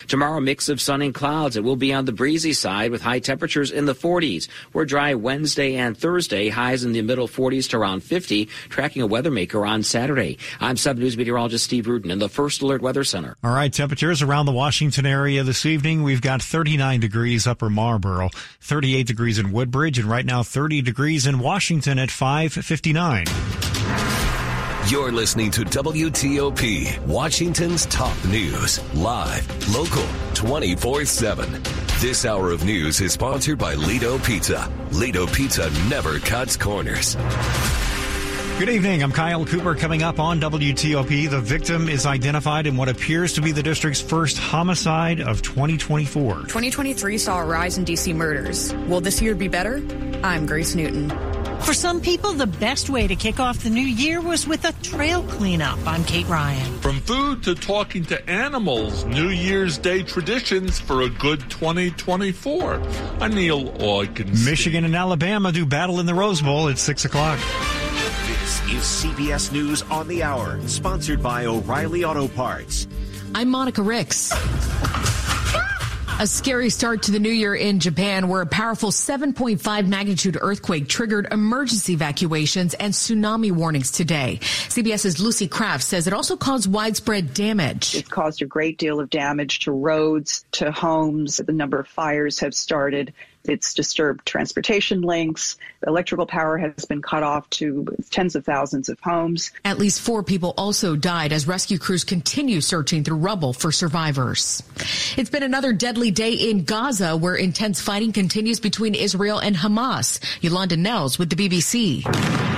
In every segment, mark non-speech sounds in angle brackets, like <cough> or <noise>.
Tomorrow, mix of sun and clouds. It will be on the breezy side with high temperatures in the 40s. We're dry Wednesday and Thursday, highs in the middle 40s to around 50, tracking a weather maker on Saturday. I'm 7 News meteorologist Steve Rudin in the First Alert Weather Center. All right, temperatures around the Washington area this evening. We've got 39 degrees upper Marlboro, 38 degrees in Woodbridge, and right now 30 degrees in Washington at 559. You're listening to WTOP, Washington's top news, live, local, 24 7. This hour of news is sponsored by Lido Pizza. Lido Pizza never cuts corners. Good evening. I'm Kyle Cooper. Coming up on WTOP, the victim is identified in what appears to be the district's first homicide of 2024. 2023 saw a rise in DC murders. Will this year be better? I'm Grace Newton. For some people, the best way to kick off the new year was with a trail cleanup. I'm Kate Ryan. From food to talking to animals, New Year's Day traditions for a good 2024. I'm Neil Augenstein. Michigan and Alabama do battle in the Rose Bowl at 6 o'clock. This is CBS News on the Hour, sponsored by O'Reilly Auto Parts. I'm Monica Ricks. A scary start to the new year in Japan where a powerful 7.5 magnitude earthquake triggered emergency evacuations and tsunami warnings today. CBS's Lucy Craft says it also caused widespread damage. It caused a great deal of damage to roads, to homes. The number of fires have started. It's disturbed transportation links. Electrical power has been cut off to tens of thousands of homes. At least four people also died as rescue crews continue searching through rubble for survivors. It's been another deadly day in Gaza where intense fighting continues between Israel and Hamas. Yolanda Nels with the BBC.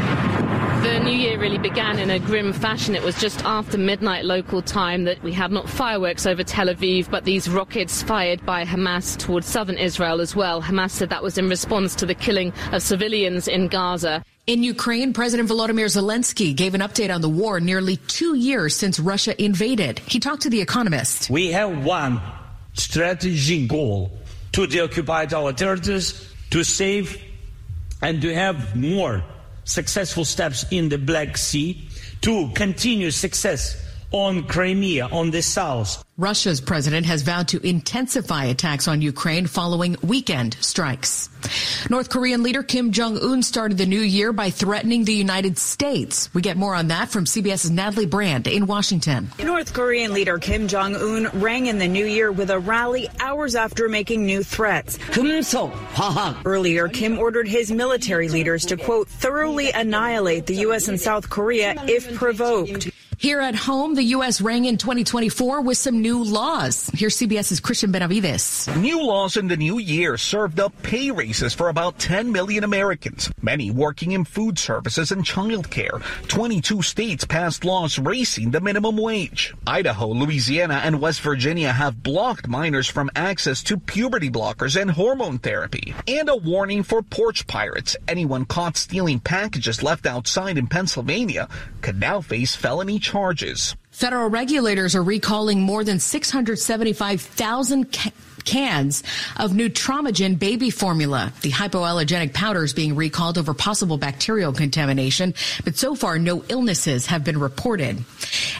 The new year really began in a grim fashion. It was just after midnight local time that we had not fireworks over Tel Aviv, but these rockets fired by Hamas towards southern Israel as well. Hamas said that was in response to the killing of civilians in Gaza. In Ukraine, President Volodymyr Zelensky gave an update on the war nearly two years since Russia invaded. He talked to The Economist. We have one strategic goal to deoccupy our territories, to save and to have more successful steps in the Black Sea, to continue success on Crimea, on the south. Russia's president has vowed to intensify attacks on Ukraine following weekend strikes. North Korean leader Kim Jong Un started the new year by threatening the United States. We get more on that from CBS's Natalie Brand in Washington. North Korean leader Kim Jong Un rang in the new year with a rally hours after making new threats. Earlier, Kim ordered his military leaders to, quote, thoroughly annihilate the U.S. and South Korea if provoked. Here at home, the U.S. rang in 2024 with some new laws. Here's CBS's Christian Benavides. New laws in the new year served up pay raises for about 10 million Americans, many working in food services and childcare. 22 states passed laws raising the minimum wage. Idaho, Louisiana, and West Virginia have blocked minors from access to puberty blockers and hormone therapy. And a warning for porch pirates. Anyone caught stealing packages left outside in Pennsylvania could now face felony charges. Federal regulators are recalling more than 675,000 ca- cans of Nutramigen baby formula. The hypoallergenic powder is being recalled over possible bacterial contamination, but so far no illnesses have been reported.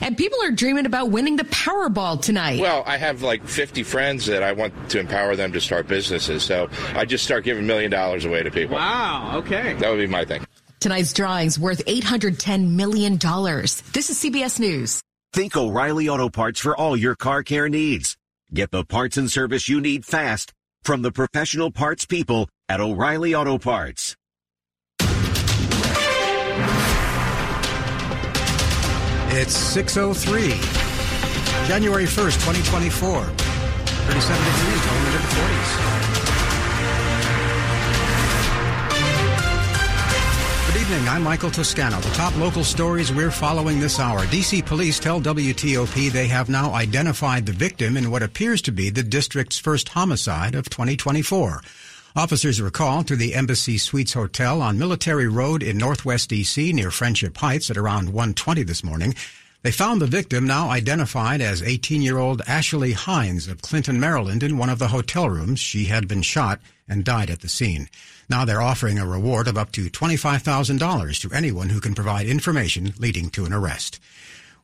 And people are dreaming about winning the Powerball tonight. Well, I have like 50 friends that I want to empower them to start businesses, so I just start giving million dollars away to people. Wow, okay. That would be my thing. Tonight's drawing's worth $810 million. This is CBS News. Think O'Reilly Auto Parts for all your car care needs. Get the parts and service you need fast from the professional parts people at O'Reilly Auto Parts. It's 603, January 1st, 2024. 37 degrees, going into the 40s. Good evening. I'm Michael Toscano. The top local stories we're following this hour. DC police tell WTOP they have now identified the victim in what appears to be the district's first homicide of 2024. Officers were called to the Embassy Suites Hotel on Military Road in Northwest DC near Friendship Heights at around 1:20 this morning. They found the victim, now identified as 18-year-old Ashley Hines of Clinton, Maryland, in one of the hotel rooms. She had been shot and died at the scene. Now they're offering a reward of up to $25,000 to anyone who can provide information leading to an arrest.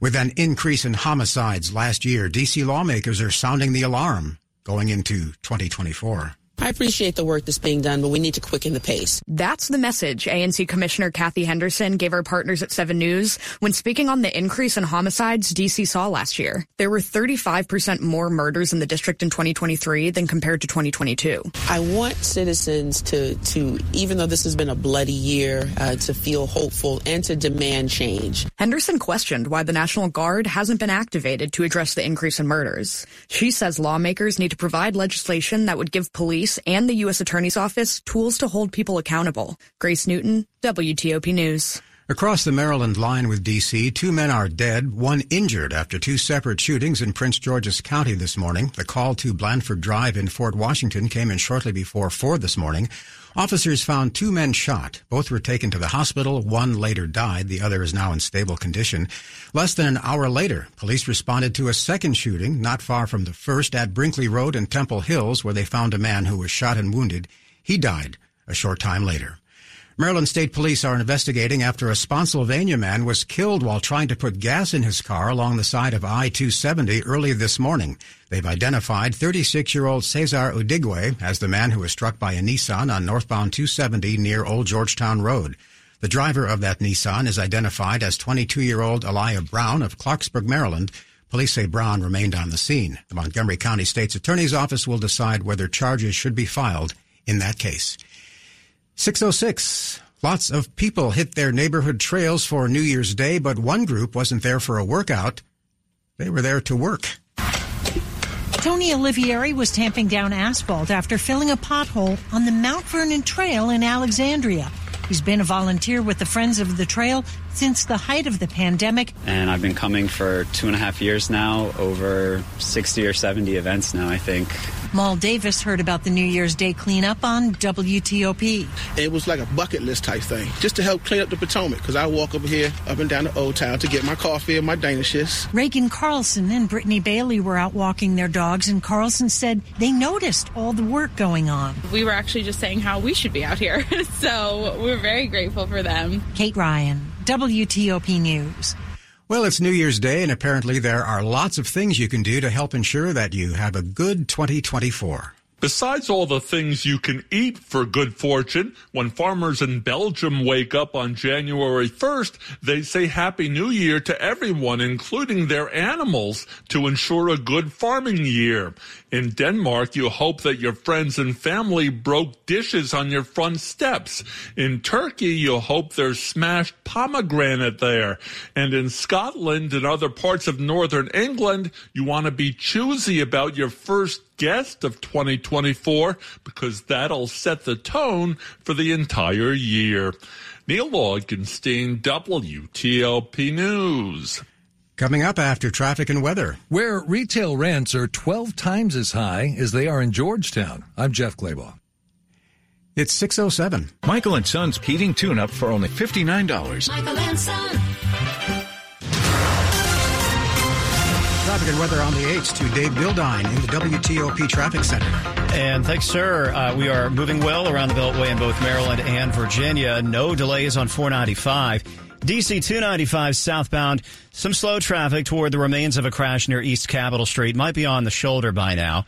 With an increase in homicides last year, D.C. lawmakers are sounding the alarm going into 2024. I appreciate the work that's being done, but we need to quicken the pace. That's the message ANC Commissioner Kathy Henderson gave our partners at 7 News when speaking on the increase in homicides DC saw last year. There were 35% more murders in the district in 2023 than compared to 2022. I want citizens to, to even though this has been a bloody year, uh, to feel hopeful and to demand change. Henderson questioned why the National Guard hasn't been activated to address the increase in murders. She says lawmakers need to provide legislation that would give police Police and the U.S. Attorney's Office tools to hold people accountable. Grace Newton, WTOP News. Across the Maryland line with D.C., two men are dead, one injured after two separate shootings in Prince George's County this morning. The call to Blandford Drive in Fort Washington came in shortly before 4 this morning. Officers found two men shot. Both were taken to the hospital. One later died. The other is now in stable condition. Less than an hour later, police responded to a second shooting not far from the first at Brinkley Road in Temple Hills, where they found a man who was shot and wounded. He died a short time later. Maryland State Police are investigating after a Spotsylvania man was killed while trying to put gas in his car along the side of I-270 early this morning. They've identified 36-year-old Cesar Udigwe as the man who was struck by a Nissan on northbound 270 near Old Georgetown Road. The driver of that Nissan is identified as 22-year-old Elia Brown of Clarksburg, Maryland. Police say Brown remained on the scene. The Montgomery County State's Attorney's Office will decide whether charges should be filed in that case. 606. Lots of people hit their neighborhood trails for New Year's Day, but one group wasn't there for a workout. They were there to work. Tony Olivieri was tamping down asphalt after filling a pothole on the Mount Vernon Trail in Alexandria. He's been a volunteer with the Friends of the Trail since the height of the pandemic. And I've been coming for two and a half years now, over 60 or 70 events now, I think. Maul Davis heard about the New Year's Day cleanup on WTOP. It was like a bucket list type thing, just to help clean up the Potomac, because I walk over here, up and down the Old Town to get my coffee and my Danishes. Reagan Carlson and Brittany Bailey were out walking their dogs, and Carlson said they noticed all the work going on. We were actually just saying how we should be out here, <laughs> so we're very grateful for them. Kate Ryan, WTOP News. Well, it's New Year's Day, and apparently there are lots of things you can do to help ensure that you have a good 2024. Besides all the things you can eat for good fortune, when farmers in Belgium wake up on January 1st, they say Happy New Year to everyone, including their animals, to ensure a good farming year. In Denmark, you hope that your friends and family broke dishes on your front steps. In Turkey, you hope there's smashed pomegranate there. And in Scotland and other parts of northern England, you want to be choosy about your first guest of 2024 because that'll set the tone for the entire year. Neil Augenstein, WTOP News. Coming up after traffic and weather. Where retail rents are 12 times as high as they are in Georgetown. I'm Jeff Clabaugh. It's 607. Michael and Son's heating tune up for only $59. Michael and Son. Traffic and weather on the 8s to Dave Dildine in the WTOP Traffic Center. And thanks, sir. Uh, we are moving well around the Beltway in both Maryland and Virginia. No delays on 495. DC 295 southbound. Some slow traffic toward the remains of a crash near East Capitol Street. Might be on the shoulder by now.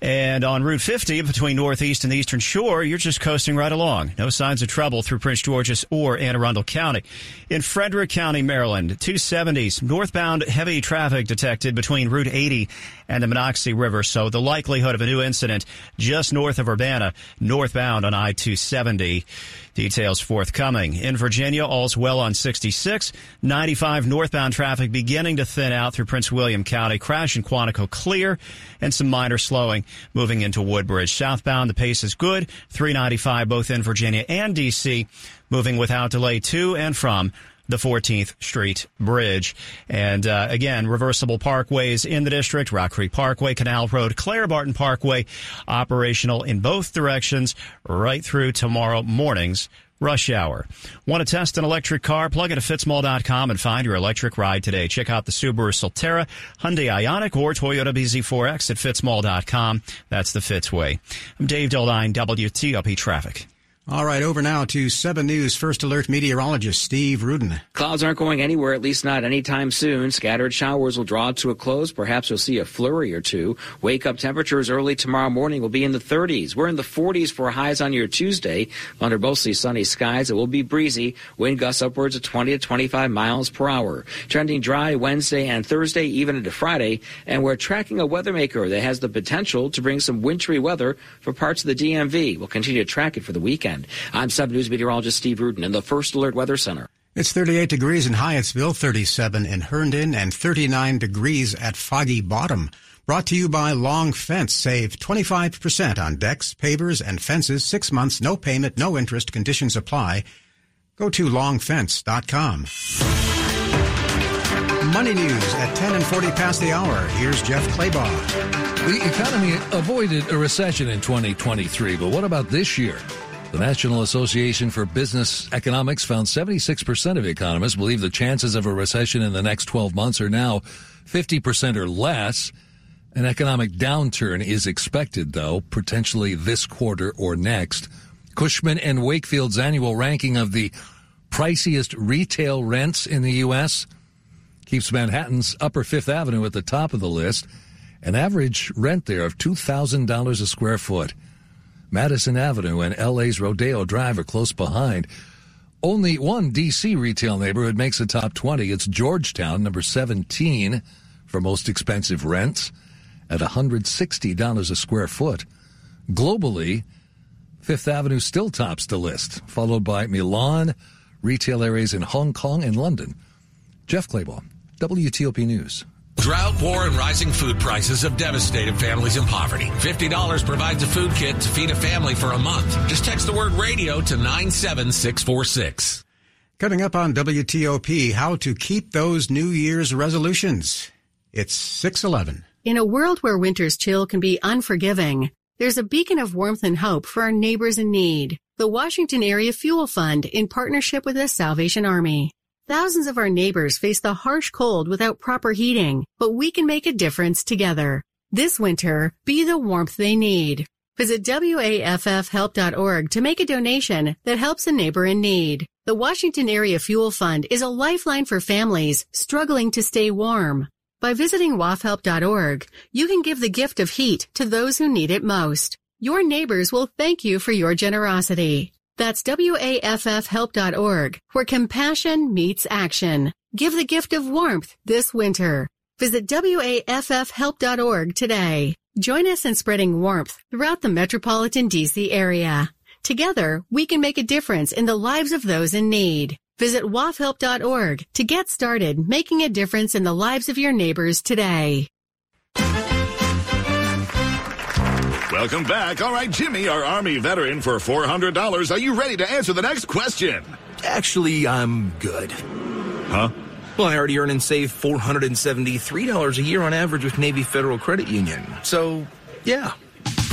And on Route 50 between Northeast and the Eastern Shore, you're just coasting right along. No signs of trouble through Prince George's or Anne Arundel County. In Frederick County, Maryland, 270s, northbound heavy traffic detected between Route 80 and the Monocacy River. So the likelihood of a new incident just north of Urbana, northbound on I-270. Details forthcoming. In Virginia, all's well on 66. 95 northbound traffic beginning to thin out through Prince William County. Crash in Quantico clear and some minor slowing moving into Woodbridge. Southbound, the pace is good. 395 both in Virginia and D.C. moving without delay to and from the 14th Street Bridge. And uh, again, reversible parkways in the district, Rock Creek Parkway, Canal Road, Clara Barton Parkway, operational in both directions right through tomorrow morning's rush hour. Want to test an electric car? Plug into fitzmall.com and find your electric ride today. Check out the Subaru Solterra, Hyundai Ioniq, or Toyota BZ4X at fitzmall.com. That's the Fitz way. I'm Dave Dildine, WTOP Traffic. All right, over now to 7 News First Alert meteorologist Steve Rudin. Clouds aren't going anywhere, at least not anytime soon. Scattered showers will draw to a close. Perhaps you'll see a flurry or two. Wake up temperatures early tomorrow morning will be in the 30s. We're in the 40s for highs on your Tuesday. Under mostly sunny skies, it will be breezy. Wind gusts upwards of 20 to 25 miles per hour. Trending dry Wednesday and Thursday, even into Friday. And we're tracking a weather maker that has the potential to bring some wintry weather for parts of the DMV. We'll continue to track it for the weekend. I'm 7 News meteorologist Steve Rudin in the First Alert Weather Center. It's 38 degrees in Hyattsville, 37 in Herndon, and 39 degrees at Foggy Bottom. Brought to you by Long Fence. Save 25% on decks, pavers, and fences. Six months, no payment, no interest. Conditions apply. Go to longfence.com. Money news at 10 and 40 past the hour. Here's Jeff Clabaugh. The economy avoided a recession in 2023, but what about this year? The National Association for Business Economics found 76% of economists believe the chances of a recession in the next 12 months are now 50% or less. An economic downturn is expected, though, potentially this quarter or next. Cushman and Wakefield's annual ranking of the priciest retail rents in the U.S. keeps Manhattan's Upper Fifth Avenue at the top of the list. An average rent there of $2,000 a square foot. Madison Avenue and LA's Rodeo Drive are close behind. Only one D.C. retail neighborhood makes the top 20. It's Georgetown, number 17 for most expensive rents at $160 a square foot. Globally, Fifth Avenue still tops the list, followed by Milan, retail areas in Hong Kong and London. Jeff Clabaugh, WTOP News. Drought, war, and rising food prices have devastated families in poverty. $50 provides a food kit to feed a family for a month. Just text the word radio to 97646. Coming up on WTOP, how to keep those New Year's resolutions. It's 611. In a world where winter's chill can be unforgiving, there's a beacon of warmth and hope for our neighbors in need. The Washington Area Fuel Fund in partnership with the Salvation Army. Thousands of our neighbors face the harsh cold without proper heating, but we can make a difference together. This winter, be the warmth they need. Visit WAFFhelp.org to make a donation that helps a neighbor in need. The Washington Area Fuel Fund is a lifeline for families struggling to stay warm. By visiting WAFHelp.org, you can give the gift of heat to those who need it most. Your neighbors will thank you for your generosity. That's WAFFhelp.org, where compassion meets action. Give the gift of warmth this winter. Visit WAFFhelp.org today. Join us in spreading warmth throughout the metropolitan DC area. Together, we can make a difference in the lives of those in need. Visit WAFHelp.org to get started making a difference in the lives of your neighbors today. Welcome back. All right, Jimmy, our Army veteran for $400. Are you ready to answer the next question? Actually, I'm good. Huh? Well, I already earn and save $473 a year on average with Navy Federal Credit Union. So, yeah.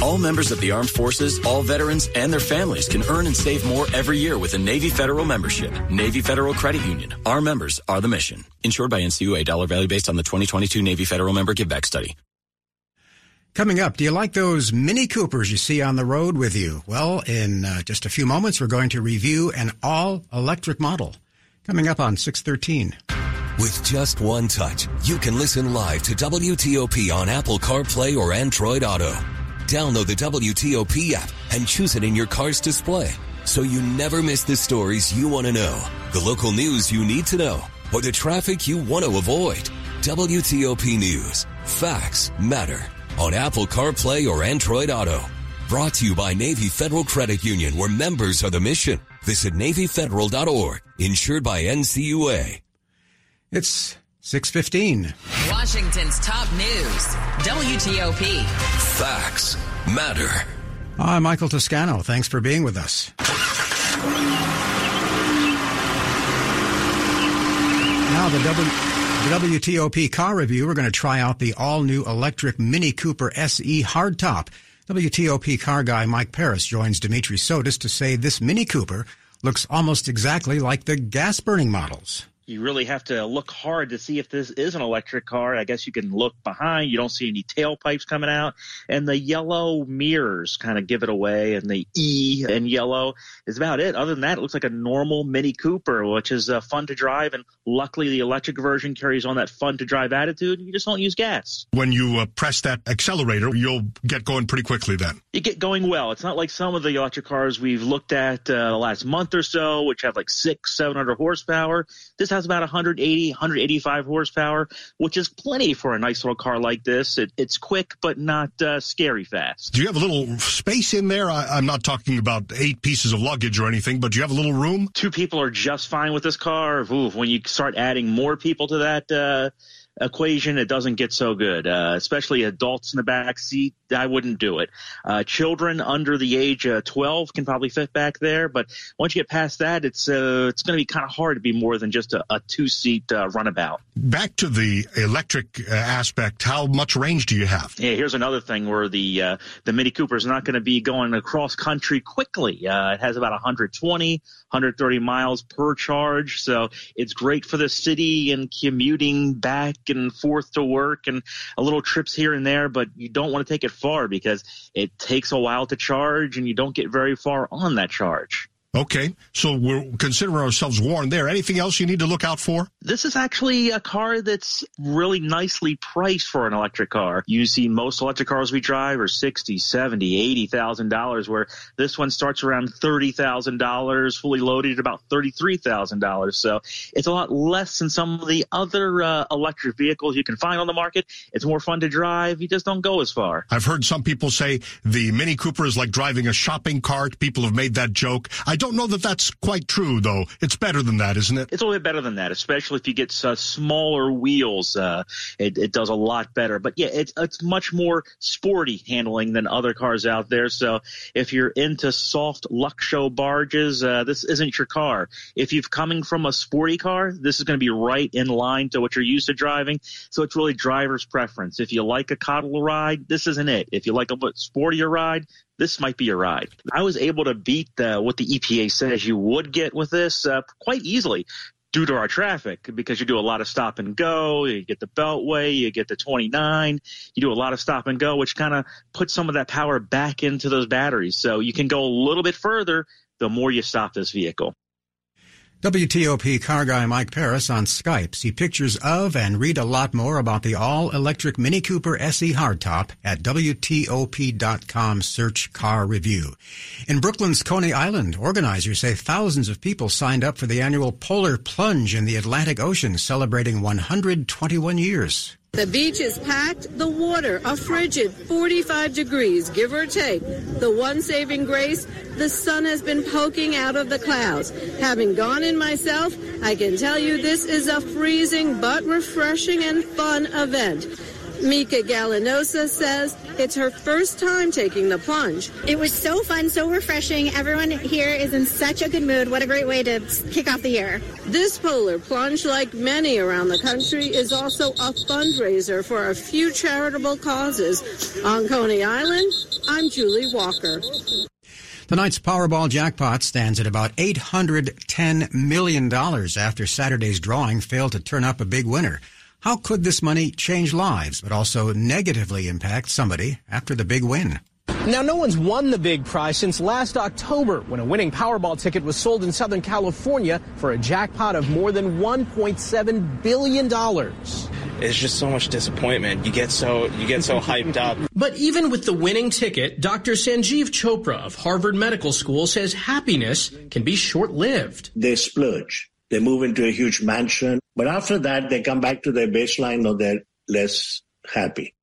All members of the armed forces, all veterans, and their families can earn and save more every year with a Navy Federal membership. Navy Federal Credit Union. Our members are the mission. Insured by NCUA. Dollar value based on the 2022 Navy Federal Member Giveback Study. Coming up, do you like those Mini Coopers you see on the road with you? Well, in uh, just a few moments, we're going to review an all-electric model. Coming up on 613. With just one touch, you can listen live to WTOP on Apple CarPlay or Android Auto. Download the WTOP app and choose it in your car's display so you never miss the stories you want to know, the local news you need to know, or the traffic you want to avoid. WTOP News. Facts matter on Apple CarPlay or Android Auto. Brought to you by Navy Federal Credit Union, where members are the mission. Visit NavyFederal.org, insured by NCUA. It's 615. Washington's top news, WTOP. Facts matter. I'm Michael Toscano. Thanks for being with us. Now the W. WTOP car review, we're going to try out the all-new electric Mini Cooper SE hardtop. WTOP car guy Mike Paris joins Dimitri Sotis to say this Mini Cooper looks almost exactly like the gas burning models you really have to look hard to see if this is an electric car. I guess you can look behind. You don't see any tailpipes coming out. And the yellow mirrors kind of give it away. And the E in yellow is about it. Other than that, it looks like a normal Mini Cooper, which is uh, fun to drive. And luckily, the electric version carries on that fun to drive attitude. You just don't use gas. When you uh, press that accelerator, you'll get going pretty quickly then. You get going well. It's not like some of the electric cars we've looked at uh, the last month or so, which have like six, 700 horsepower. This has about 180, 185 horsepower, which is plenty for a nice little car like this. It, it's quick, but not uh, scary fast. Do you have a little space in there? I, am not talking about eight pieces of luggage or anything, but do you have a little room? Two people are just fine with this car. Ooh, when you start adding more people to that, uh, equation, it doesn't get so good, uh, especially adults in the back seat. I wouldn't do it. Uh, children under the age of 12 can probably fit back there, but once you get past that, it's uh, it's going to be kind of hard to be more than just a, a two seat uh, runabout. Back to the electric uh, aspect, how much range do you have? Yeah, here's another thing where the uh, the Mini Cooper is not going to be going across country quickly. Uh, it has about 120, 130 miles per charge, so it's great for the city and commuting back and forth to work and a little trips here and there. But you don't want to take it far because it takes a while to charge and you don't get very far on that charge. Okay, so we're considering ourselves warned there. Anything else you need to look out for? This is actually a car that's really nicely priced for an electric car. You see most electric cars we drive are sixty, seventy, eighty thousand dollars, where this one starts around thirty thousand dollars, fully loaded at about thirty-three thousand dollars. So it's a lot less than some of the other uh, electric vehicles you can find on the market. It's more fun to drive. You just don't go as far. I've heard some people say the Mini Cooper is like driving a shopping cart. People have made that joke. I don't don't know that that's quite true, though. It's better than that, isn't it? It's a little bit better than that, especially if you get uh, smaller wheels. Uh, it, it, does a lot better. But yeah, it's it's much more sporty handling than other cars out there. So if you're into soft luck show barges, uh, this isn't your car. If you're coming from a sporty car, this is going to be right in line to what you're used to driving. So it's really driver's preference. If you like a coddle ride, this isn't it. If you like a sportier ride, this might be a ride. I was able to beat uh, what the EPA says you would get with this uh, quite easily due to our traffic because you do a lot of stop and go. You get the Beltway, you get the 29, you do a lot of stop and go, which kind of puts some of that power back into those batteries. So you can go a little bit further the more you stop this vehicle. WTOP car guy Mike Paris on Skype. See pictures of and read a lot more about the all-electric Mini Cooper SE hardtop at WTOP.com search car review. In Brooklyn's Coney Island, organizers say thousands of people signed up for the annual Polar Plunge in the Atlantic Ocean celebrating 121 years. The beach is packed, the water a frigid 45 degrees, give or take. The one saving grace, the sun has been poking out of the clouds. Having gone in myself, I can tell you this is a freezing but refreshing and fun event. Mika Gallinosa says it's her first time taking the plunge. It was so fun, so refreshing. Everyone here is in such a good mood. What a great way to kick off the year. This polar plunge, like many around the country, is also a fundraiser for a few charitable causes. On Coney Island, I'm Julie Walker. Tonight's Powerball jackpot stands at about $810 million after Saturday's drawing failed to turn up a big winner. How could this money change lives, but also negatively impact somebody after the big win? Now, no one's won the big prize since last October when a winning Powerball ticket was sold in Southern California for a jackpot of more than $1.7 billion. It's just so much disappointment. You get so you get so hyped up. <laughs> But even with the winning ticket, Dr. Sanjiv Chopra of Harvard Medical School says happiness can be short-lived. They splurge. They move into a huge mansion. But after that, they come back to their baseline or they're less happy.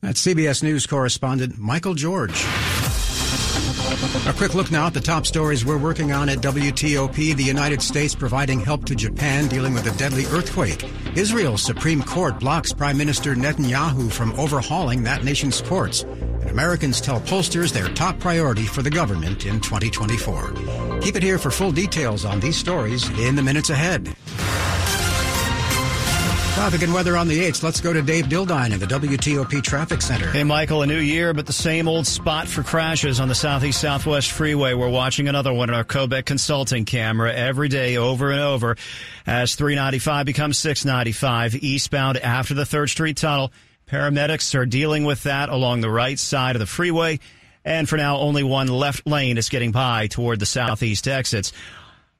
That's CBS News correspondent Michael George. A quick look now at the top stories we're working on at WTOP. The United States providing help to Japan dealing with a deadly earthquake. Israel's Supreme Court blocks Prime Minister Netanyahu from overhauling that nation's courts. Americans tell pollsters their top priority for the government in 2024. Keep it here for full details on these stories in the minutes ahead. Traffic and weather on the 8th. Let's go to Dave Dildine in the WTOP Traffic Center. Hey, Michael, a new year, but the same old spot for crashes on the Southeast Southwest Freeway. We're watching another one on our Kobeck consulting camera every day over and over as 395 becomes 695 eastbound after the 3rd Street Tunnel. Paramedics are dealing with that along the right side of the freeway. And for now, only one left lane is getting by toward the southeast exits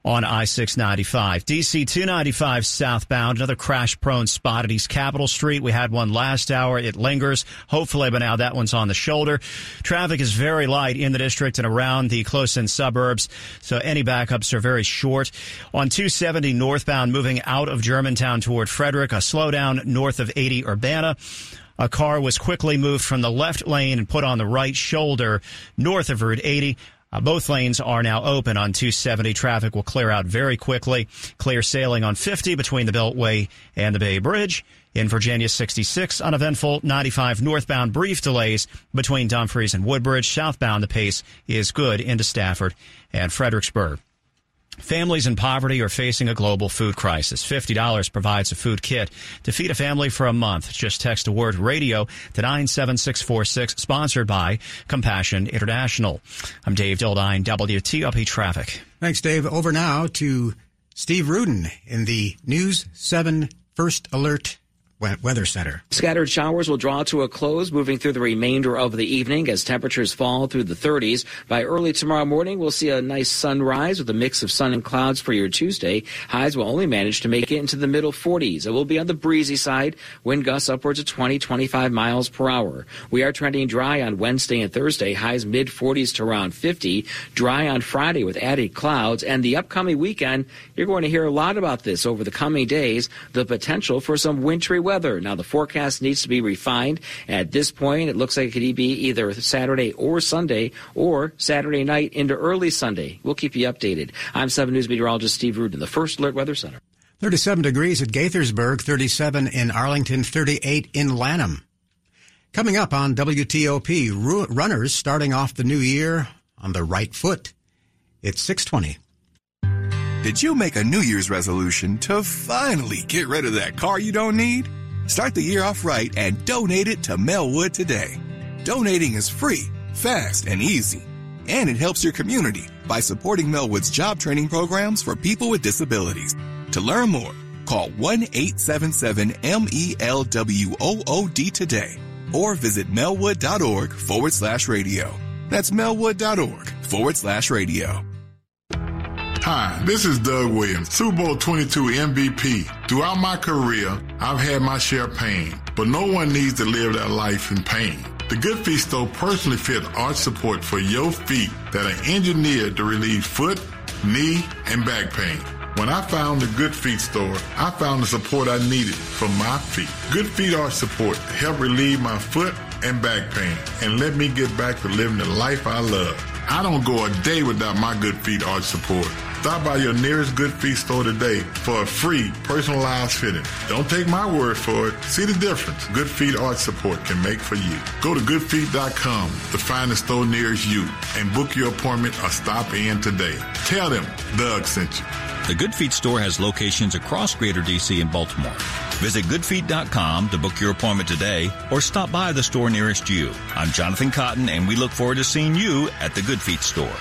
on I-695. DC 295 southbound, another crash-prone spot at East Capitol Street. We had one last hour. It lingers. Hopefully by now that one's on the shoulder. Traffic is very light in the district and around the close-in suburbs, so any backups are very short. On 270 northbound, moving out of Germantown toward Frederick, a slowdown north of 80 Urbana. A car was quickly moved from the left lane and put on the right shoulder north of Route 80. Uh, both lanes are now open on 270. Traffic will clear out very quickly. Clear sailing on 50 between the Beltway and the Bay Bridge. In Virginia, 66 uneventful. 95 northbound, brief delays between Dumfries and Woodbridge. Southbound, the pace is good into Stafford and Fredericksburg. Families in poverty are facing a global food crisis. $50 provides a food kit to feed a family for a month. Just text the word radio to 97646, sponsored by Compassion International. I'm Dave Dildine, WTOP Traffic. Thanks, Dave. Over now to Steve Rudin in the News 7 First Alert Weather Center. Scattered showers will draw to a close moving through the remainder of the evening as temperatures fall through the 30s. By early tomorrow morning, we'll see a nice sunrise with a mix of sun and clouds for your Tuesday. Highs will only manage to make it into the middle 40s. It will be on the breezy side, wind gusts upwards of 20, 25 miles per hour. We are trending dry on Wednesday and Thursday, highs mid 40s to around 50. Dry on Friday with added clouds. And the upcoming weekend, you're going to hear a lot about this over the coming days, the potential for some wintry weather. Now, the forecast needs to be refined. At this point, it looks like it could be either Saturday or Sunday or Saturday night into early Sunday. We'll keep you updated. I'm 7 News meteorologist Steve Rudin, the First Alert Weather Center. 37 degrees at Gaithersburg, 37 in Arlington, 38 in Lanham. Coming up on WTOP, runners starting off the new year on the right foot. It's 620. Did you make a New Year's resolution to finally get rid of that car you don't need? Start the year off right and donate it to Melwood today. Donating is free, fast, and easy. And it helps your community by supporting Melwood's job training programs for people with disabilities. To learn more, call 1-877-MELWOOD today or visit melwood.org forward slash radio. That's melwood.org forward slash radio. Hi, this is Doug Williams, Super Bowl 22 MVP. Throughout my career, I've had my share of pain, but no one needs to live that life in pain. The Good Feet store personally fit arch support for your feet that are engineered to relieve foot, knee, and back pain. When I found the Good Feet store, I found the support I needed for my feet. Good Feet Arch Support helped relieve my foot and back pain and let me get back to living the life I love. I don't go a day without my Good Feet Arch Support. Stop by your nearest Good Feet store today for a free personalized fitting. Don't take my word for it. See the difference Good Feet Arch Support can make for you. Go to goodfeet.com to find the store nearest you and book your appointment or stop in today. Tell them Doug sent you. The Good Feet store has locations across Greater DC and Baltimore. Visit goodfeet.com to book your appointment today or stop by the store nearest you. I'm Jonathan Cotton and we look forward to seeing you at the Good Feet store.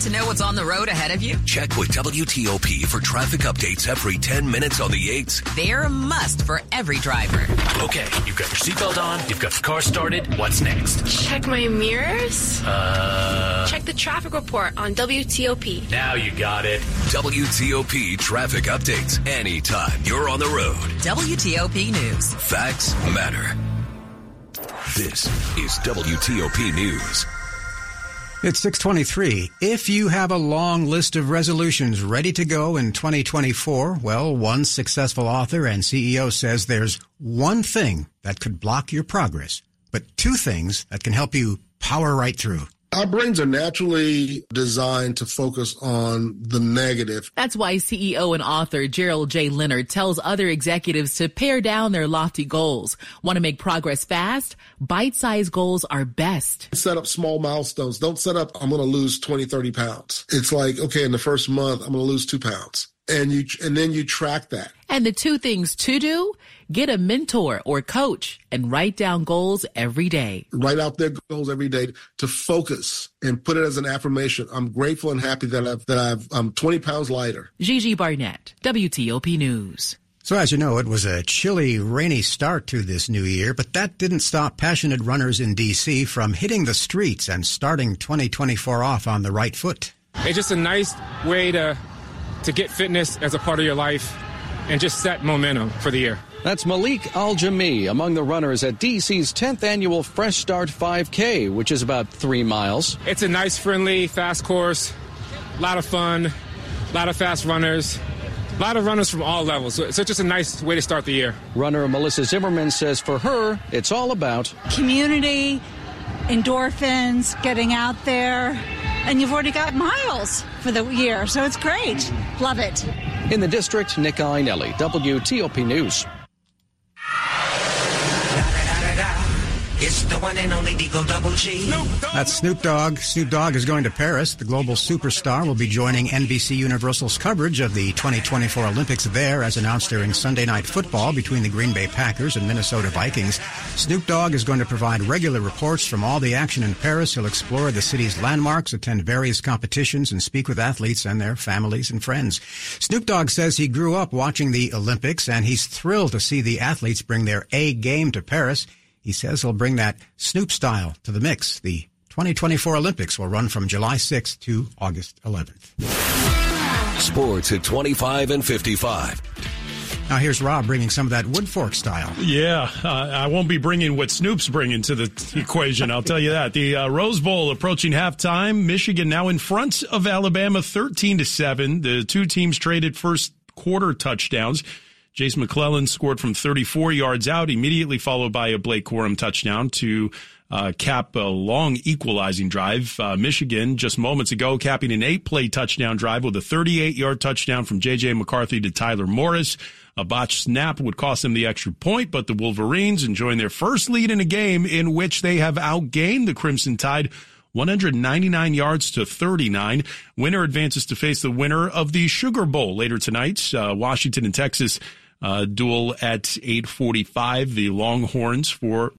Want to know what's on the road ahead of you? Check with WTOP for traffic updates every 10 minutes on the 8s. They're a must for every driver. Okay, you've got your seatbelt on, you've got the car started. What's next? Check my mirrors. Uh. Check the traffic report on WTOP. Now you got it. WTOP traffic updates anytime you're on the road. WTOP News. Facts matter. This is WTOP News. It's 623. If you have a long list of resolutions ready to go in 2024, well, one successful author and CEO says there's one thing that could block your progress, but two things that can help you power right through. Our brains are naturally designed to focus on the negative. That's why CEO and author Gerald J. Leonard tells other executives to pare down their lofty goals. Want to make progress fast? Bite-sized goals are best. Set up small milestones. Don't set up, I'm going to lose 20, 30 pounds. It's like, okay, in the first month, I'm going to lose two pounds and you and then you track that. And the two things to do, get a mentor or coach and write down goals every day. Write out their goals every day to focus and put it as an affirmation. I'm grateful and happy that I've that I've I'm 20 pounds lighter. Gigi Barnett, WTOP News. So, as you know, it was a chilly, rainy start to this new year, but that didn't stop passionate runners in D.C. from hitting the streets and starting 2024 off on the right foot. It's just a nice way to to get fitness as a part of your life and just set momentum for the year. That's Malik Al Jami among the runners at DC's 10th annual Fresh Start 5K, which is about three miles. It's a nice, friendly, fast course, a lot of fun, a lot of fast runners. A lot of runners from all levels. So it's just a nice way to start the year. Runner Melissa Zimmerman says for her, it's all about community, endorphins, getting out there, and you've already got miles for the year. So it's great. Love it. In the district, Nick Iannelli, WTOP News. It's the one and only D-O Double G. That's Snoop Dogg. Snoop Dogg is going to Paris. The global superstar will be joining NBC Universal's coverage of the 2024 Olympics there, as announced during Sunday Night Football between the Green Bay Packers and Minnesota Vikings. Snoop Dogg is going to provide regular reports from all the action in Paris. He'll explore the city's landmarks, attend various competitions, and speak with athletes and their families and friends. Snoop Dogg says he grew up watching the Olympics, and he's thrilled to see the athletes bring their A game to Paris. He says he'll bring that Snoop style to the mix. The 2024 Olympics will run from July 6th to August 11th. Sports at 25 and 55. Now here's Rob bringing some of that Woodfork style. Yeah, uh, I won't be bringing what Snoop's bringing to the equation. I'll tell you that. The uh, Rose Bowl approaching halftime. Michigan now in front of Alabama, thirteen to seven. The two teams traded first quarter touchdowns. Jase McClellan scored from 34 yards out, immediately followed by a Blake Corum touchdown to uh, cap a long equalizing drive. Uh, Michigan just moments ago capping an eight play touchdown drive with a 38 yard touchdown from JJ McCarthy to Tyler Morris. A botched snap would cost them the extra point, but the Wolverines enjoying their first lead in a game in which they have outgained the Crimson Tide 199 yards to 39. Winner advances to face the winner of the Sugar Bowl later tonight. Uh, Washington and Texas Uh, duel at 8:45. The Longhorns for